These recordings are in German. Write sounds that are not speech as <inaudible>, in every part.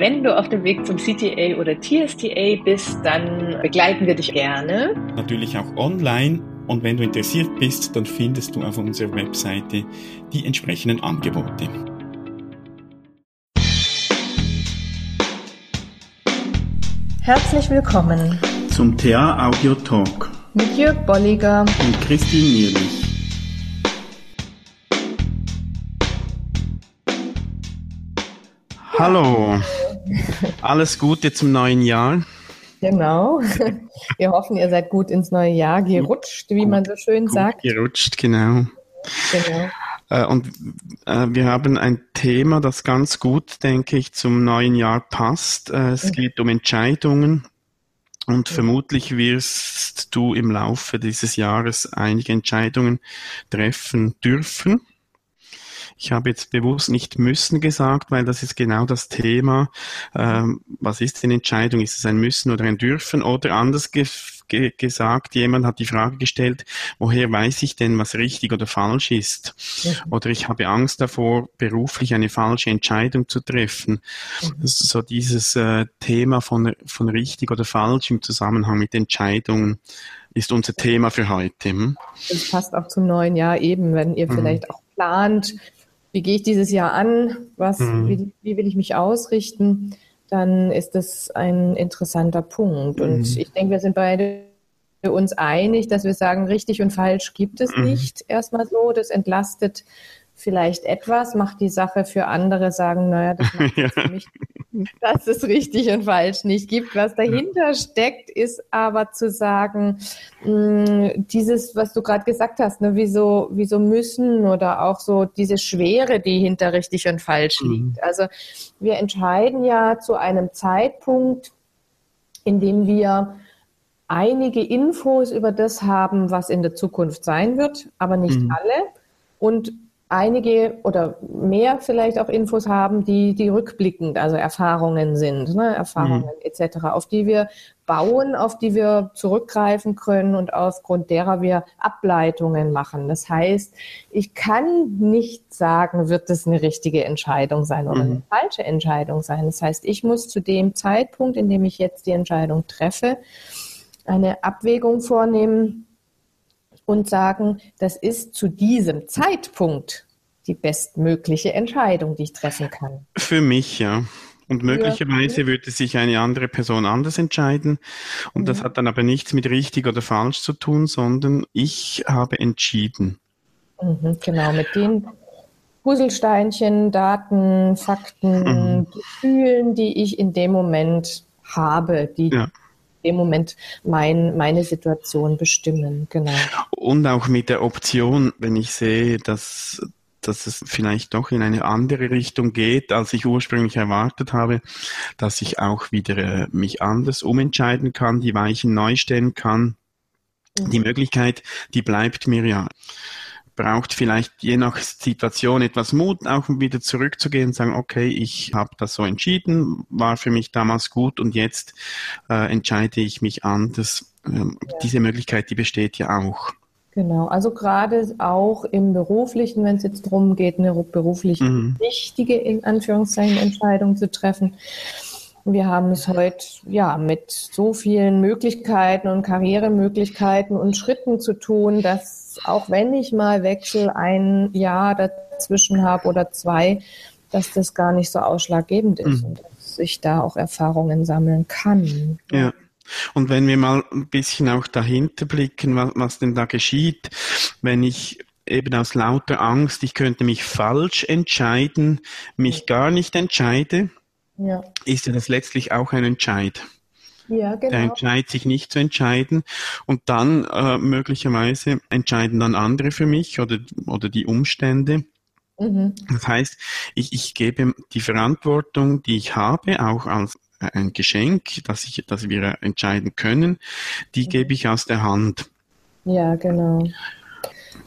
Wenn du auf dem Weg zum CTA oder TSTA bist, dann begleiten wir dich gerne. Natürlich auch online. Und wenn du interessiert bist, dann findest du auf unserer Webseite die entsprechenden Angebote. Herzlich willkommen zum TA Audio Talk mit Jörg Bolliger und Christine Nierlich. Hallo, alles Gute zum neuen Jahr. Genau. Wir hoffen, ihr seid gut ins neue Jahr gerutscht, wie gut, man so schön sagt. Gerutscht, genau. Genau. Äh, und äh, wir haben ein Thema, das ganz gut, denke ich, zum neuen Jahr passt. Äh, es mhm. geht um Entscheidungen. Und mhm. vermutlich wirst du im Laufe dieses Jahres einige Entscheidungen treffen dürfen. Ich habe jetzt bewusst nicht müssen gesagt, weil das ist genau das Thema. Ähm, was ist denn Entscheidung? Ist es ein Müssen oder ein Dürfen? Oder anders ge ge gesagt, jemand hat die Frage gestellt, woher weiß ich denn, was richtig oder falsch ist? Mhm. Oder ich habe Angst davor, beruflich eine falsche Entscheidung zu treffen. Mhm. So dieses äh, Thema von, von richtig oder falsch im Zusammenhang mit Entscheidungen ist unser Thema für heute. Hm? Das passt auch zum neuen Jahr eben, wenn ihr mhm. vielleicht auch plant, wie gehe ich dieses Jahr an, was, mhm. wie, wie, will ich mich ausrichten, dann ist das ein interessanter Punkt. Und mhm. ich denke, wir sind beide uns einig, dass wir sagen, richtig und falsch gibt es mhm. nicht erstmal so. Das entlastet vielleicht etwas, macht die Sache für andere sagen, naja, das <laughs> macht ja. für mich, dass es richtig und falsch nicht gibt. Was dahinter steckt, ist aber zu sagen, mh, mm, dieses, was du gerade gesagt hast, ne, wieso, wieso müssen oder auch so diese Schwere, die hinter richtig und falsch mhm. liegt. Also wir entscheiden ja zu einem Zeitpunkt, in dem wir einige Infos über das haben, was in der Zukunft sein wird, aber nicht mhm. alle. Und einige oder mehr vielleicht auch Infos haben, die, die rückblickend, also Erfahrungen sind, ne, Erfahrungen mhm. etc., auf die wir bauen, auf die wir zurückgreifen können und aufgrund derer wir Ableitungen machen. Das heißt, ich kann nicht sagen, wird es eine richtige Entscheidung sein oder mhm. eine falsche Entscheidung sein. Das heißt, ich muss zu dem Zeitpunkt, in dem ich jetzt die Entscheidung treffe, eine Abwägung vornehmen, und sagen, das ist zu diesem Zeitpunkt die bestmögliche Entscheidung, die ich treffen kann. Für mich, ja. Und möglicherweise würde sich eine andere Person anders entscheiden. Und mhm. das hat dann aber nichts mit richtig oder falsch zu tun, sondern ich habe entschieden. Mhm, genau, mit den Puzzlesteinchen, Daten, Fakten, mhm. Gefühlen, die ich in dem Moment habe, die ja dem Moment mein, meine Situation bestimmen. Genau. Und auch mit der Option, wenn ich sehe, dass dass es vielleicht doch in eine andere Richtung geht, als ich ursprünglich erwartet habe, dass ich auch wieder äh, mich anders umentscheiden kann, die Weichen neu stellen kann. Die mhm. Möglichkeit, die bleibt mir ja braucht vielleicht je nach Situation etwas Mut, auch wieder zurückzugehen und sagen, okay, ich habe das so entschieden, war für mich damals gut und jetzt äh, entscheide ich mich anders. Ähm, ja. Diese Möglichkeit, die besteht ja auch. Genau, also gerade auch im beruflichen, wenn es jetzt darum geht, eine beruflich mhm. richtige, in Anführungszeichen, Entscheidung zu treffen. Wir haben es heute ja mit so vielen Möglichkeiten und Karrieremöglichkeiten und Schritten zu tun, dass auch wenn ich mal Wechsel ein Jahr dazwischen habe oder zwei, dass das gar nicht so ausschlaggebend ist mhm. und dass ich da auch Erfahrungen sammeln kann. Ja. Und wenn wir mal ein bisschen auch dahinter blicken, was, was denn da geschieht, wenn ich eben aus lauter Angst, ich könnte mich falsch entscheiden, mich gar nicht entscheide, ja. ist ja das letztlich auch ein Entscheid. Ja, genau. Der entscheidet sich nicht zu entscheiden und dann äh, möglicherweise entscheiden dann andere für mich oder, oder die Umstände. Mhm. Das heißt, ich, ich gebe die Verantwortung, die ich habe, auch als ein Geschenk, dass, ich, dass wir entscheiden können, die mhm. gebe ich aus der Hand. Ja, genau.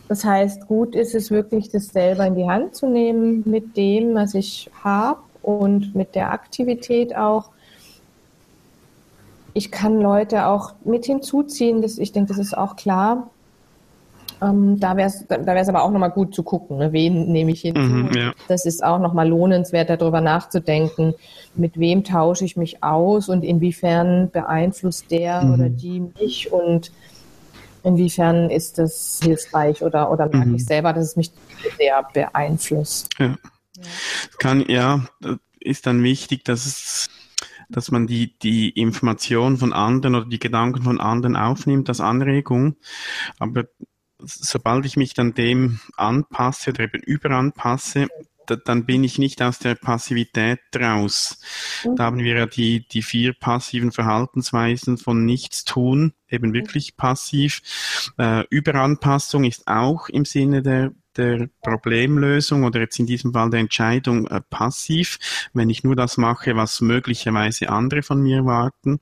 Das heißt, gut ist es wirklich, das selber in die Hand zu nehmen mit dem, was ich habe und mit der Aktivität auch ich kann Leute auch mit hinzuziehen, das, ich denke, das ist auch klar. Ähm, da wäre es da wär's aber auch nochmal gut zu gucken, ne? wen nehme ich hinzu. Mhm, ja. Das ist auch nochmal lohnenswert, darüber nachzudenken, mit wem tausche ich mich aus und inwiefern beeinflusst der mhm. oder die mich und inwiefern ist das hilfreich oder, oder merke mhm. ich selber, dass es mich sehr beeinflusst. Ja. ja. Kann, ja, ist dann wichtig, dass es dass man die, die Information von anderen oder die Gedanken von anderen aufnimmt als Anregung. Aber sobald ich mich dann dem anpasse oder eben überanpasse, dann bin ich nicht aus der Passivität raus. Da haben wir ja die, die vier passiven Verhaltensweisen von Nichtstun, eben wirklich passiv. Äh, Überanpassung ist auch im Sinne der, der Problemlösung oder jetzt in diesem Fall der Entscheidung äh, passiv, wenn ich nur das mache, was möglicherweise andere von mir erwarten.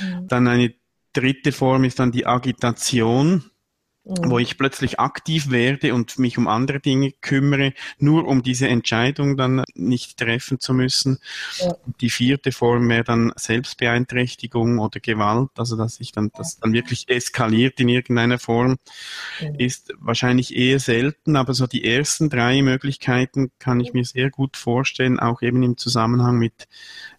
Mhm. Dann eine dritte Form ist dann die Agitation wo mhm. ich plötzlich aktiv werde und mich um andere Dinge kümmere, nur um diese Entscheidung dann nicht treffen zu müssen. Ja. Die vierte Form wäre dann Selbstbeeinträchtigung oder Gewalt, also dass sich dann das dann wirklich eskaliert in irgendeiner Form, ja. ist wahrscheinlich eher selten, aber so die ersten drei Möglichkeiten kann ich mir sehr gut vorstellen, auch eben im Zusammenhang mit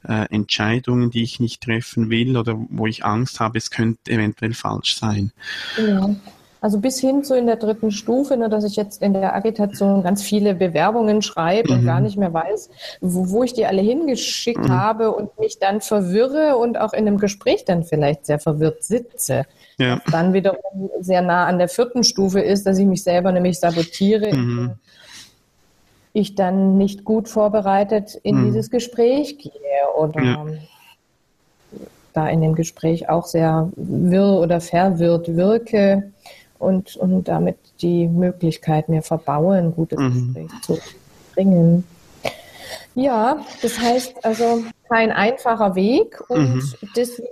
äh, Entscheidungen, die ich nicht treffen will oder wo ich Angst habe, es könnte eventuell falsch sein. Ja. Also bis hin zu in der dritten Stufe, ne, dass ich jetzt in der Agitation ganz viele Bewerbungen schreibe mhm. und gar nicht mehr weiß, wo, wo ich die alle hingeschickt mhm. habe und mich dann verwirre und auch in einem Gespräch dann vielleicht sehr verwirrt sitze. Ja. Was dann wiederum sehr nah an der vierten Stufe ist, dass ich mich selber nämlich sabotiere. Mhm. Ich dann nicht gut vorbereitet in mhm. dieses Gespräch gehe oder ja. da in dem Gespräch auch sehr wirr oder verwirrt wirke und, und damit die Möglichkeit mir verbaue, ein gutes mhm. Gespräch zu bringen. Ja, das heißt also kein einfacher Weg und mhm. deswegen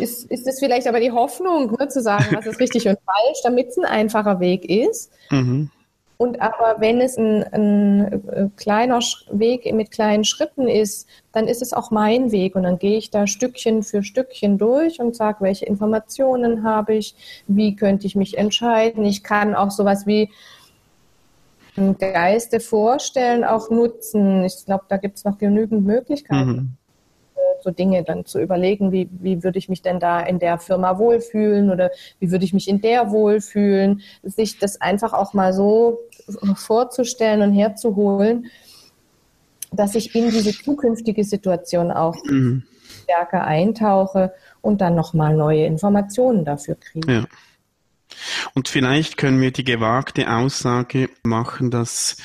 ist, ist es vielleicht aber die Hoffnung, ne, zu sagen, was ist richtig und falsch, damit es ein einfacher Weg ist. Mhm. Und aber wenn es ein, ein, äh, kleiner Weg mit kleinen Schritten ist, dann ist es auch mein Weg und dann gehe ich da Stückchen für Stückchen durch und sage, welche Informationen habe ich, wie könnte ich mich entscheiden. Ich kann auch sowas wie Geiste vorstellen, auch nutzen. Ich glaube, da gibt es noch genügend Möglichkeiten. Mhm so Dinge dann zu überlegen, wie, wie würde ich mich denn da in der Firma wohlfühlen oder wie würde ich mich in der wohlfühlen, sich das einfach auch mal so vorzustellen und herzuholen, dass ich in diese zukünftige Situation auch mhm. stärker eintauche und dann nochmal neue Informationen dafür kriege. Ja. Und vielleicht können wir die gewagte Aussage machen, dass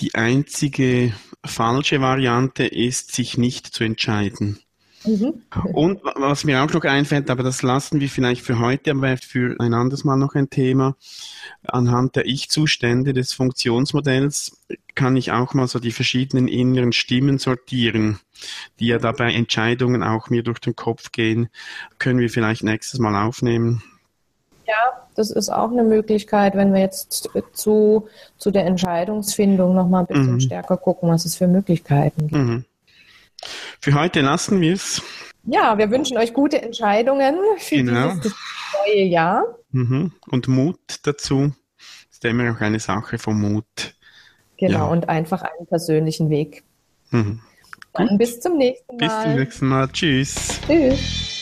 die einzige falsche Variante ist, sich nicht zu entscheiden. Mhm. Und was mir auch noch einfällt, aber das lassen wir vielleicht für heute, aber für ein anderes Mal noch ein Thema. Anhand der Ich-Zustände des Funktionsmodells kann ich auch mal so die verschiedenen inneren Stimmen sortieren, die ja dabei Entscheidungen auch mir durch den Kopf gehen. Können wir vielleicht nächstes Mal aufnehmen. Ja, das ist auch eine Möglichkeit, wenn wir jetzt zu, zu der Entscheidungsfindung nochmal ein bisschen mhm. stärker gucken, was es für Möglichkeiten gibt. Mhm. Für heute lassen wir es. Ja, wir wünschen euch gute Entscheidungen für genau. dieses neue Jahr. Mhm. Und Mut dazu. Das ist immer noch eine Sache vom Mut. Genau, ja. und einfach einen persönlichen Weg. Mhm. Dann bis zum nächsten Mal. Bis zum nächsten Mal. Tschüss. Tschüss.